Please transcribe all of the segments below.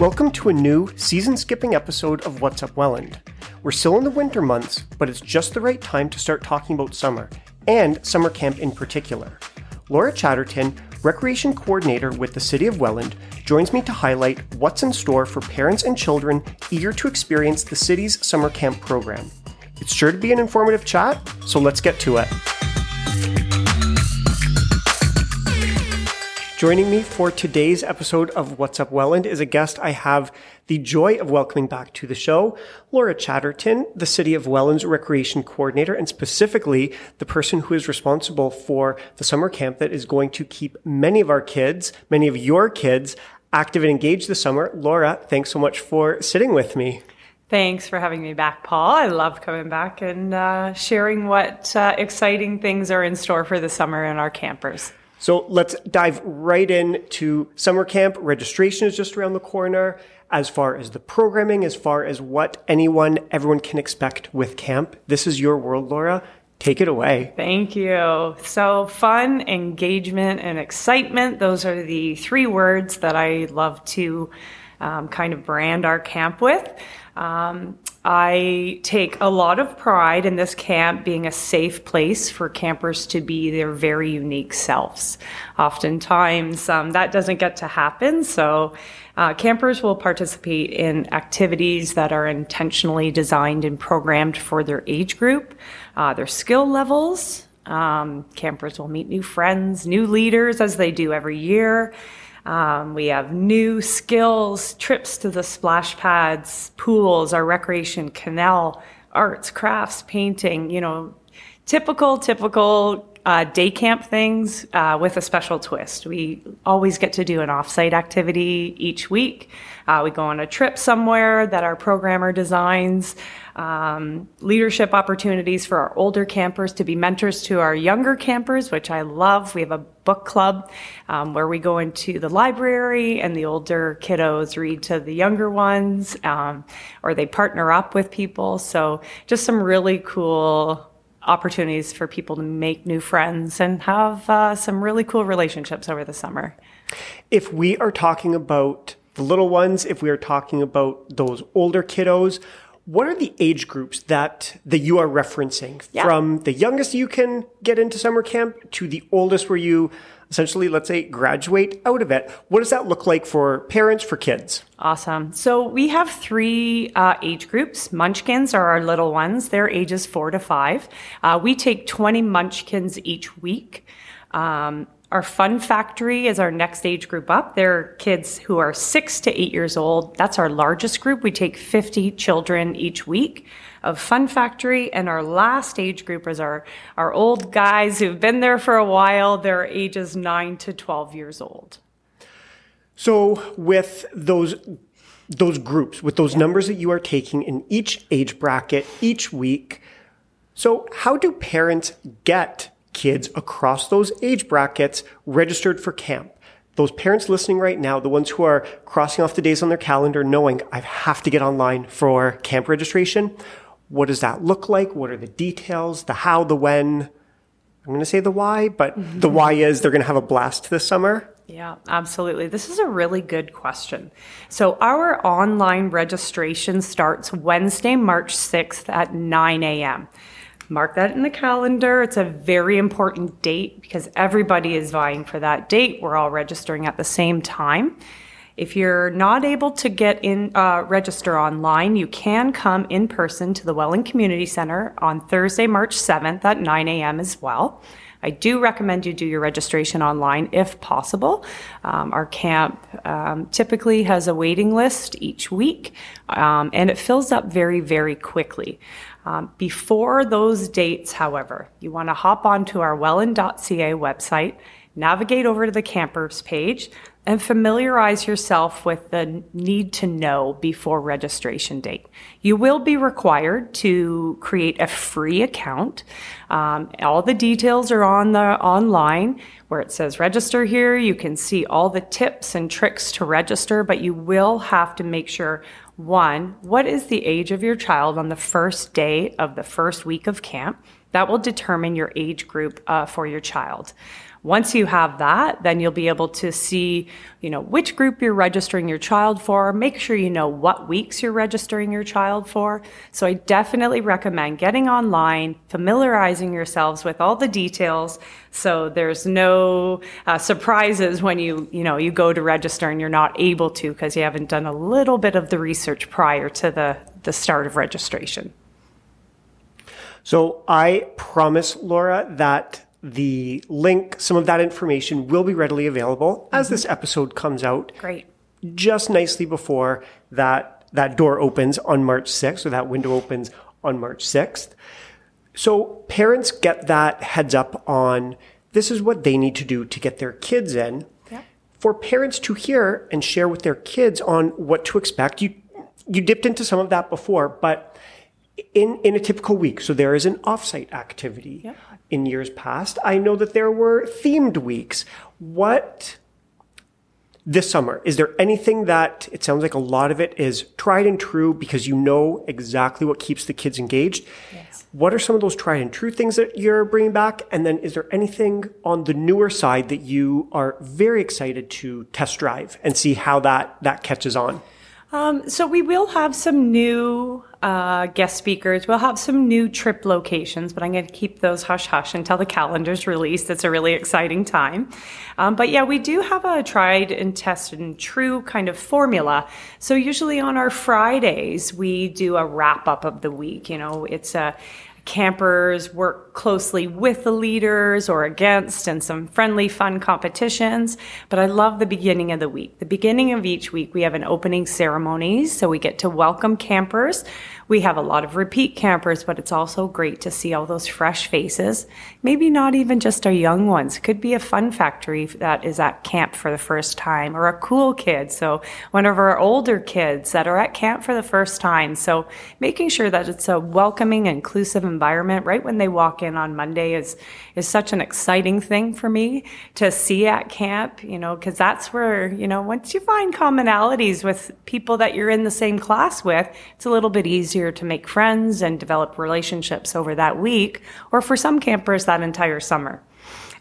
Welcome to a new season skipping episode of What's Up Welland. We're still in the winter months, but it's just the right time to start talking about summer, and summer camp in particular. Laura Chatterton, Recreation Coordinator with the City of Welland, joins me to highlight what's in store for parents and children eager to experience the city's summer camp program. It's sure to be an informative chat, so let's get to it. Joining me for today's episode of What's Up Welland is a guest I have the joy of welcoming back to the show, Laura Chatterton, the City of Welland's Recreation Coordinator, and specifically the person who is responsible for the summer camp that is going to keep many of our kids, many of your kids, active and engaged this summer. Laura, thanks so much for sitting with me. Thanks for having me back, Paul. I love coming back and uh, sharing what uh, exciting things are in store for the summer in our campers. So let's dive right into summer camp. Registration is just around the corner. As far as the programming, as far as what anyone, everyone can expect with camp, this is your world, Laura. Take it away. Thank you. So, fun, engagement, and excitement. Those are the three words that I love to um, kind of brand our camp with. Um, I take a lot of pride in this camp being a safe place for campers to be their very unique selves. Oftentimes, um, that doesn't get to happen. So, uh, campers will participate in activities that are intentionally designed and programmed for their age group, uh, their skill levels. Um, campers will meet new friends, new leaders, as they do every year. Um, we have new skills, trips to the splash pads, pools, our recreation canal, arts, crafts, painting, you know, typical, typical uh, day camp things uh, with a special twist. We always get to do an offsite activity each week. Uh, we go on a trip somewhere that our programmer designs. Um, leadership opportunities for our older campers to be mentors to our younger campers, which I love. We have a book club um, where we go into the library and the older kiddos read to the younger ones, um, or they partner up with people. So just some really cool opportunities for people to make new friends and have uh, some really cool relationships over the summer. If we are talking about the little ones, if we are talking about those older kiddos, what are the age groups that that you are referencing yeah. from the youngest you can get into summer camp to the oldest where you essentially, let's say, graduate out of it. What does that look like for parents, for kids? Awesome. So we have three uh, age groups. Munchkins are our little ones. They're ages four to five. Uh, we take 20 munchkins each week. Um, our Fun Factory is our next age group up. They're kids who are six to eight years old. That's our largest group. We take 50 children each week of Fun Factory. And our last age group is our, our old guys who've been there for a while. They're ages nine to 12 years old. So with those those groups, with those yeah. numbers that you are taking in each age bracket each week, so how do parents get kids across those age brackets registered for camp. Those parents listening right now, the ones who are crossing off the days on their calendar, knowing I have to get online for camp registration. What does that look like? What are the details? The how, the when? I'm going to say the why, but mm-hmm. the why is they're going to have a blast this summer. Yeah, absolutely. This is a really good question. So, our online registration starts Wednesday, March 6th at 9 a.m. Mark that in the calendar. It's a very important date because everybody is vying for that date. We're all registering at the same time. If you're not able to get in uh, register online, you can come in person to the Welland Community Center on Thursday, March 7th at 9 a.m. as well. I do recommend you do your registration online if possible. Um, our camp um, typically has a waiting list each week, um, and it fills up very, very quickly. Um, before those dates, however, you want to hop onto our welland.ca website, navigate over to the campers page, and familiarize yourself with the need to know before registration date. You will be required to create a free account. Um, all the details are on the online where it says register here. You can see all the tips and tricks to register, but you will have to make sure one, what is the age of your child on the first day of the first week of camp? That will determine your age group uh, for your child. Once you have that, then you'll be able to see, you know, which group you're registering your child for. Make sure you know what weeks you're registering your child for. So I definitely recommend getting online, familiarizing yourselves with all the details, so there's no uh, surprises when you you know you go to register and you're not able to because you haven't done a little bit of the research prior to the the start of registration. So I promise, Laura, that the link, some of that information will be readily available as mm-hmm. this episode comes out. Great. Just nicely before that that door opens on March 6th, or that window opens on March 6th. So parents get that heads up on this is what they need to do to get their kids in. Yeah. For parents to hear and share with their kids on what to expect, you you dipped into some of that before, but in in a typical week, so there is an offsite activity. Yeah in years past. I know that there were themed weeks. What this summer, is there anything that it sounds like a lot of it is tried and true because you know exactly what keeps the kids engaged? Yes. What are some of those tried and true things that you're bringing back? And then is there anything on the newer side that you are very excited to test drive and see how that, that catches on? Um, so we will have some new uh, guest speakers. We'll have some new trip locations, but I'm going to keep those hush hush until the calendar's released. It's a really exciting time. Um, but yeah, we do have a tried and tested and true kind of formula. So usually on our Fridays, we do a wrap up of the week. You know, it's a campers work closely with the leaders or against and some friendly fun competitions. But i love the beginning of the week. The beginning of each week we have an opening ceremony so we get to welcome campers we have a lot of repeat campers, but it's also great to see all those fresh faces. Maybe not even just our young ones. It could be a fun factory that is at camp for the first time or a cool kid. So one of our older kids that are at camp for the first time. So making sure that it's a welcoming, inclusive environment right when they walk in on Monday is, is such an exciting thing for me to see at camp, you know, because that's where, you know, once you find commonalities with people that you're in the same class with, it's a little bit easier easier to make friends and develop relationships over that week, or for some campers, that entire summer.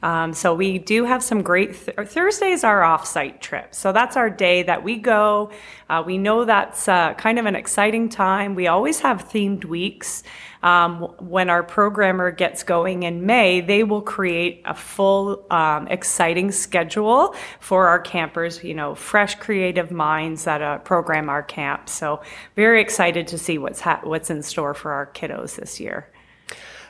Um, so we do have some great th- Thursdays are off-site trips. So that's our day that we go. Uh, we know that's uh, kind of an exciting time. We always have themed weeks. Um, when our programmer gets going in May, they will create a full, um, exciting schedule for our campers. You know, fresh, creative minds that uh, program our camp. So very excited to see what's ha- what's in store for our kiddos this year.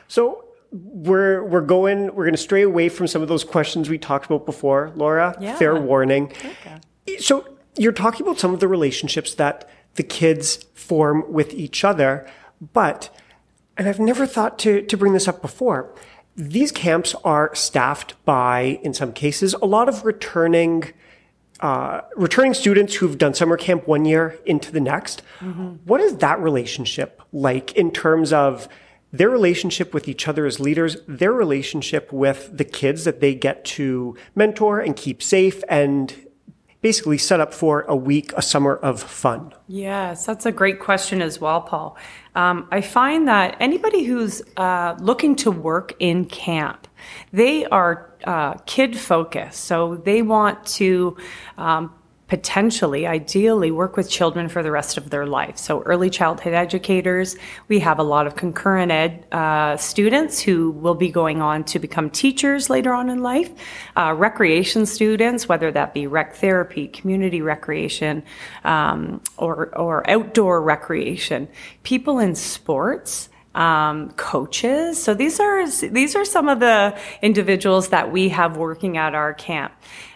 So we're we're going we're going to stray away from some of those questions we talked about before, Laura. Yeah. Fair warning. Okay. So you're talking about some of the relationships that the kids form with each other, but and I've never thought to to bring this up before. These camps are staffed by, in some cases, a lot of returning uh, returning students who've done summer camp one year into the next. Mm-hmm. What is that relationship like in terms of their relationship with each other as leaders, their relationship with the kids that they get to mentor and keep safe and basically set up for a week, a summer of fun? Yes, that's a great question as well, Paul. Um, I find that anybody who's uh, looking to work in camp, they are uh, kid focused. So they want to um, potentially, ideally, work with children for the rest of their life. So, early childhood educators, we have a lot of concurrent ed uh, students who will be going on to become teachers later on in life, uh, recreation students, whether that be rec therapy, community recreation, um, or, or outdoor recreation, people in sports um, coaches. So these are these are some of the individuals that we have working at our camp.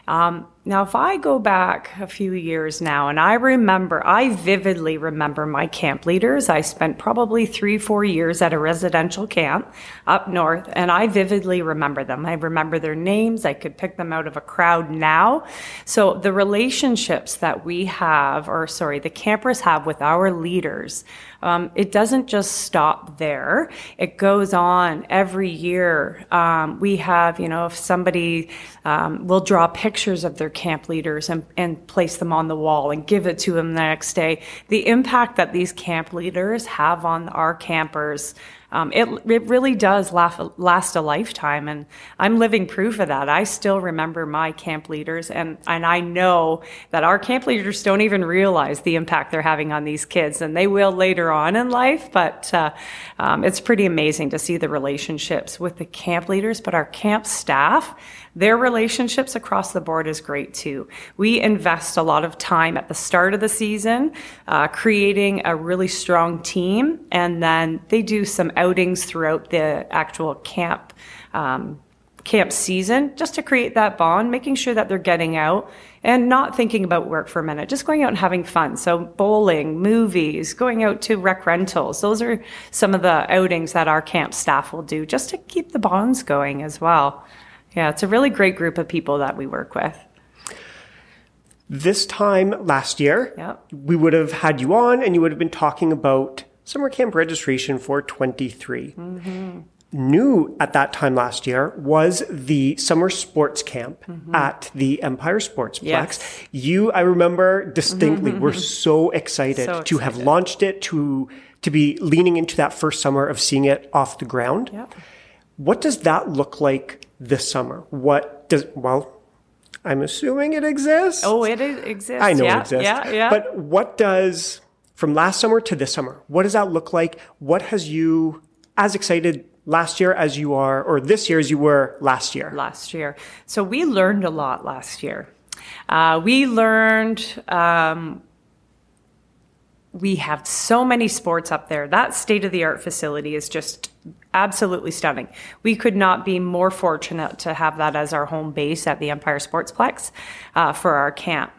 Um, now, if I go back a few years now and I remember, I vividly remember my camp leaders. I spent probably three, four years at a residential camp up north, and I vividly remember them. I remember their names. I could pick them out of a crowd now. So the relationships that we have, or sorry, the campers have with our leaders, um, it doesn't just stop there. It goes on every year. Um, we have, you know, if somebody um, will draw pictures of their camp leaders and, and place them on the wall and give it to them the next day. The impact that these camp leaders have on our campers um, it, it really does last, last a lifetime. And I'm living proof of that. I still remember my camp leaders, and, and I know that our camp leaders don't even realize the impact they're having on these kids, and they will later on in life. But uh, um, it's pretty amazing to see the relationships with the camp leaders, but our camp staff their relationships across the board is great too. We invest a lot of time at the start of the season, uh, creating a really strong team, and then they do some outings throughout the actual camp. Um, camp season just to create that bond, making sure that they're getting out and not thinking about work for a minute, just going out and having fun. So bowling, movies, going out to rec rentals. Those are some of the outings that our camp staff will do just to keep the bonds going as well. Yeah, it's a really great group of people that we work with. This time last year, yep. we would have had you on and you would have been talking about summer camp registration for 23. Mm-hmm. New at that time last year was the summer sports camp mm-hmm. at the Empire Sportsplex. Yes. You, I remember distinctly, mm-hmm. were so excited, so to have launched it, to to be leaning into that first summer of seeing it off the ground. Yep. What does that look like this summer? What does, well, I'm assuming it exists. Oh, it exists. I know yeah, it exists. Yeah, yeah. But what does, from last summer to this summer, what does that look like? What has you as excited last year as you are, or this year as you were last year? Last year. So we learned a lot last year. Uh, we learned um, we have so many sports up there. That state of the art facility is just absolutely stunning. We could not be more fortunate to have that as our home base at the Empire Sportsplex uh, for our camp.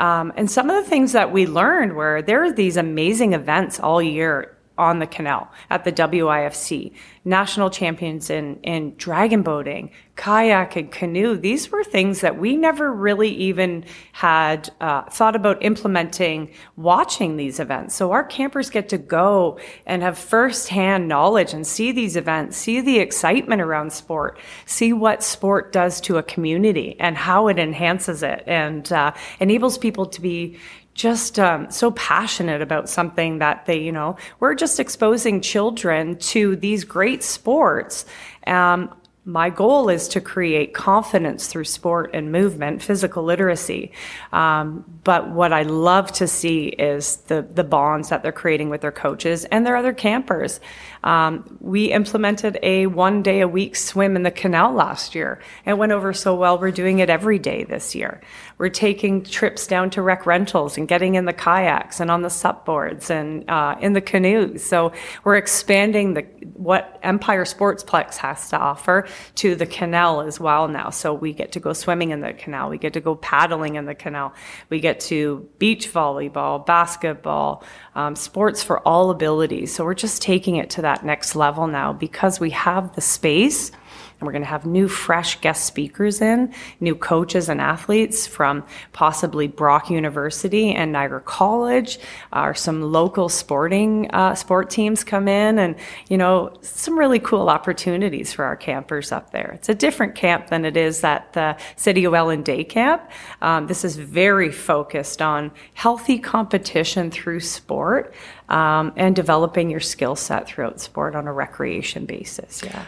Um, and some of the things that we learned were there are these amazing events all year on the canal at the WIFC, national champions in, in dragon boating, kayak, and canoe. These were things that we never really even had uh, thought about implementing watching these events. So our campers get to go and have firsthand knowledge and see these events, see the excitement around sport, see what sport does to a community and how it enhances it and uh, enables people to be just um, so passionate about something that they, you know, we're just exposing children to these great sports. Um, my goal is to create confidence through sport and movement, physical literacy. Um, but what I love to see is the the bonds that they're creating with their coaches and their other campers. Um, we implemented a one day a week swim in the canal last year. It went over so well. We're doing it every day this year. We're taking trips down to rec rentals and getting in the kayaks and on the sup boards and uh, in the canoes. So we're expanding the what Empire Sportsplex has to offer to the canal as well now. So we get to go swimming in the canal. We get to go paddling in the canal. We get to beach volleyball, basketball, um, sports for all abilities. So we're just taking it to that next level now because we have the space and we're going to have new, fresh guest speakers in, new coaches and athletes from possibly Brock University and Niagara College, or some local sporting uh, sport teams come in, and you know some really cool opportunities for our campers up there. It's a different camp than it is at the City of Welland Day Camp. Um, this is very focused on healthy competition through sport um, and developing your skill set throughout sport on a recreation basis. Yeah.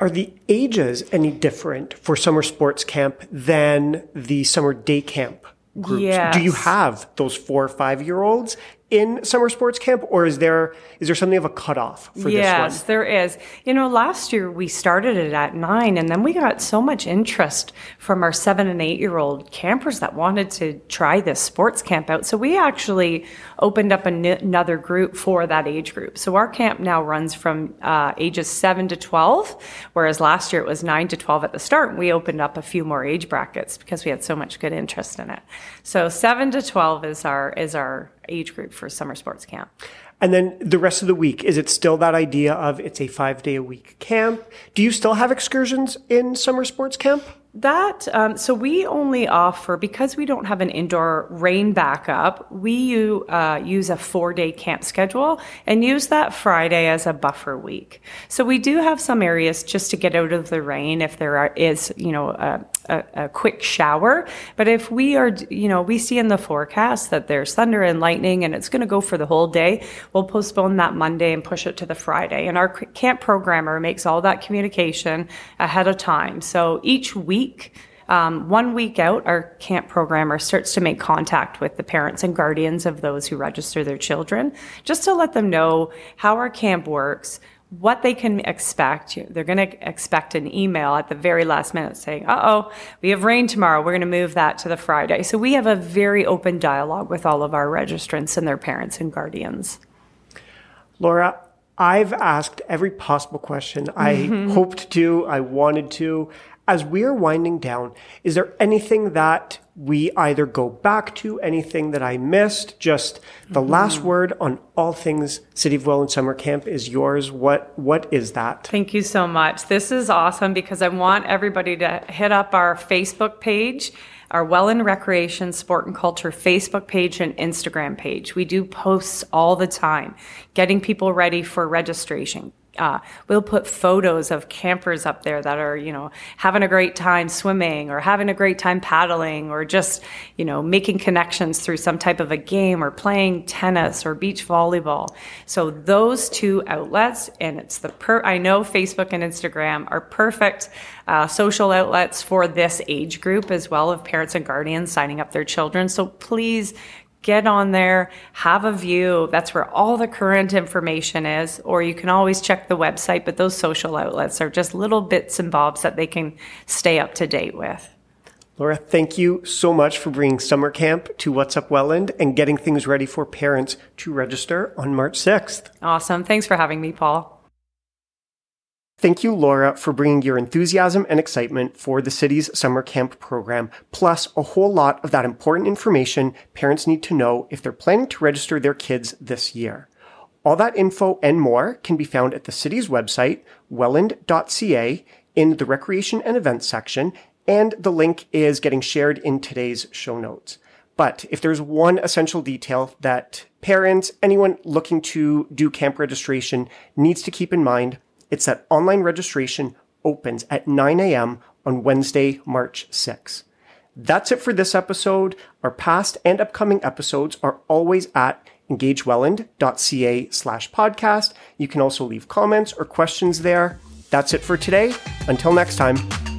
Are the ages any different for summer sports camp than the summer day camp groups? Yes. Do you have those four or five year olds in summer sports camp, or is there is there something of a cutoff for yes, this one? Yes, there is. You know, last year we started it at nine, and then we got so much interest from our seven and eight year old campers that wanted to try this sports camp out. So we actually opened up an- another group for that age group. So our camp now runs from uh, ages seven to twelve, whereas last year it was nine to twelve at the start. We opened up a few more age brackets because we had so much good interest in it. So seven to twelve is our is our age group for summer sports camp. And then the rest of the week, is it still that idea of it's a five day a week camp? Do you still have excursions in summer sports camp? That um, so we only offer because we don't have an indoor rain backup. We uh, use a four-day camp schedule and use that Friday as a buffer week. So we do have some areas just to get out of the rain if there are, is you know a, a, a, quick shower. But if we are, you know, we see in the forecast that there's thunder and lightning and it's going to go for the whole day, we'll postpone that Monday and push it to the Friday. And our camp programmer makes all that communication ahead of time. So each week, um, one week out, our camp programmer starts to make contact with the parents and guardians of those who register their children, just to let them know how our camp works, what they can expect. They're going to expect an email at the very last minute saying, uh oh, we have rain tomorrow. We're going to move that to the Friday. So we have a very open dialogue with all of our registrants and their parents and guardians. Laura, I've asked every possible question I mm-hmm. hoped to, I wanted to. As we are winding down, is there anything that we either go back to, anything that I missed? Just the mm-hmm. last word on all things City of Welland Summer Camp is yours. What what is that? Thank you so much. This is awesome because I want everybody to hit up our Facebook page our Welland Recreation, Sport and Culture Facebook page and Instagram page. We do posts all the time, getting people ready for registration, uh, we'll put photos of campers up there that are, you know, having a great time swimming or having a great time paddling or just, you know, making connections through some type of a game or playing tennis or beach volleyball. So those two outlets, and it's the per, I know Facebook and Instagram are perfect uh, social outlets for this age group as well of parents and guardians signing up their children. So please get on there, have a view. That's where all the current information is. Or you can always check the website, but those social outlets are just little bits and bobs that they can stay up to date with. Laura, thank you so much for bringing summer camp to What's Up Welland and getting things ready for parents to register on March 6th. Awesome. Thanks for having me, Paul. Thank you, Laura, for bringing your enthusiasm and excitement for the city's summer camp program, plus a whole lot of that important information parents need to know if they're planning to register their kids this year. All that info and more can be found at the city's website, welland.ca, in the recreation and events section, and the link is getting shared in today's show notes. But if there's one essential detail that parents, anyone looking to do camp registration needs to keep in mind, it's that online registration opens at 9 a.m. on Wednesday, March 6. That's it for this episode. Our past and upcoming episodes are always at engagewelland.ca slash podcast. You can also leave comments or questions there. That's it for today. Until next time.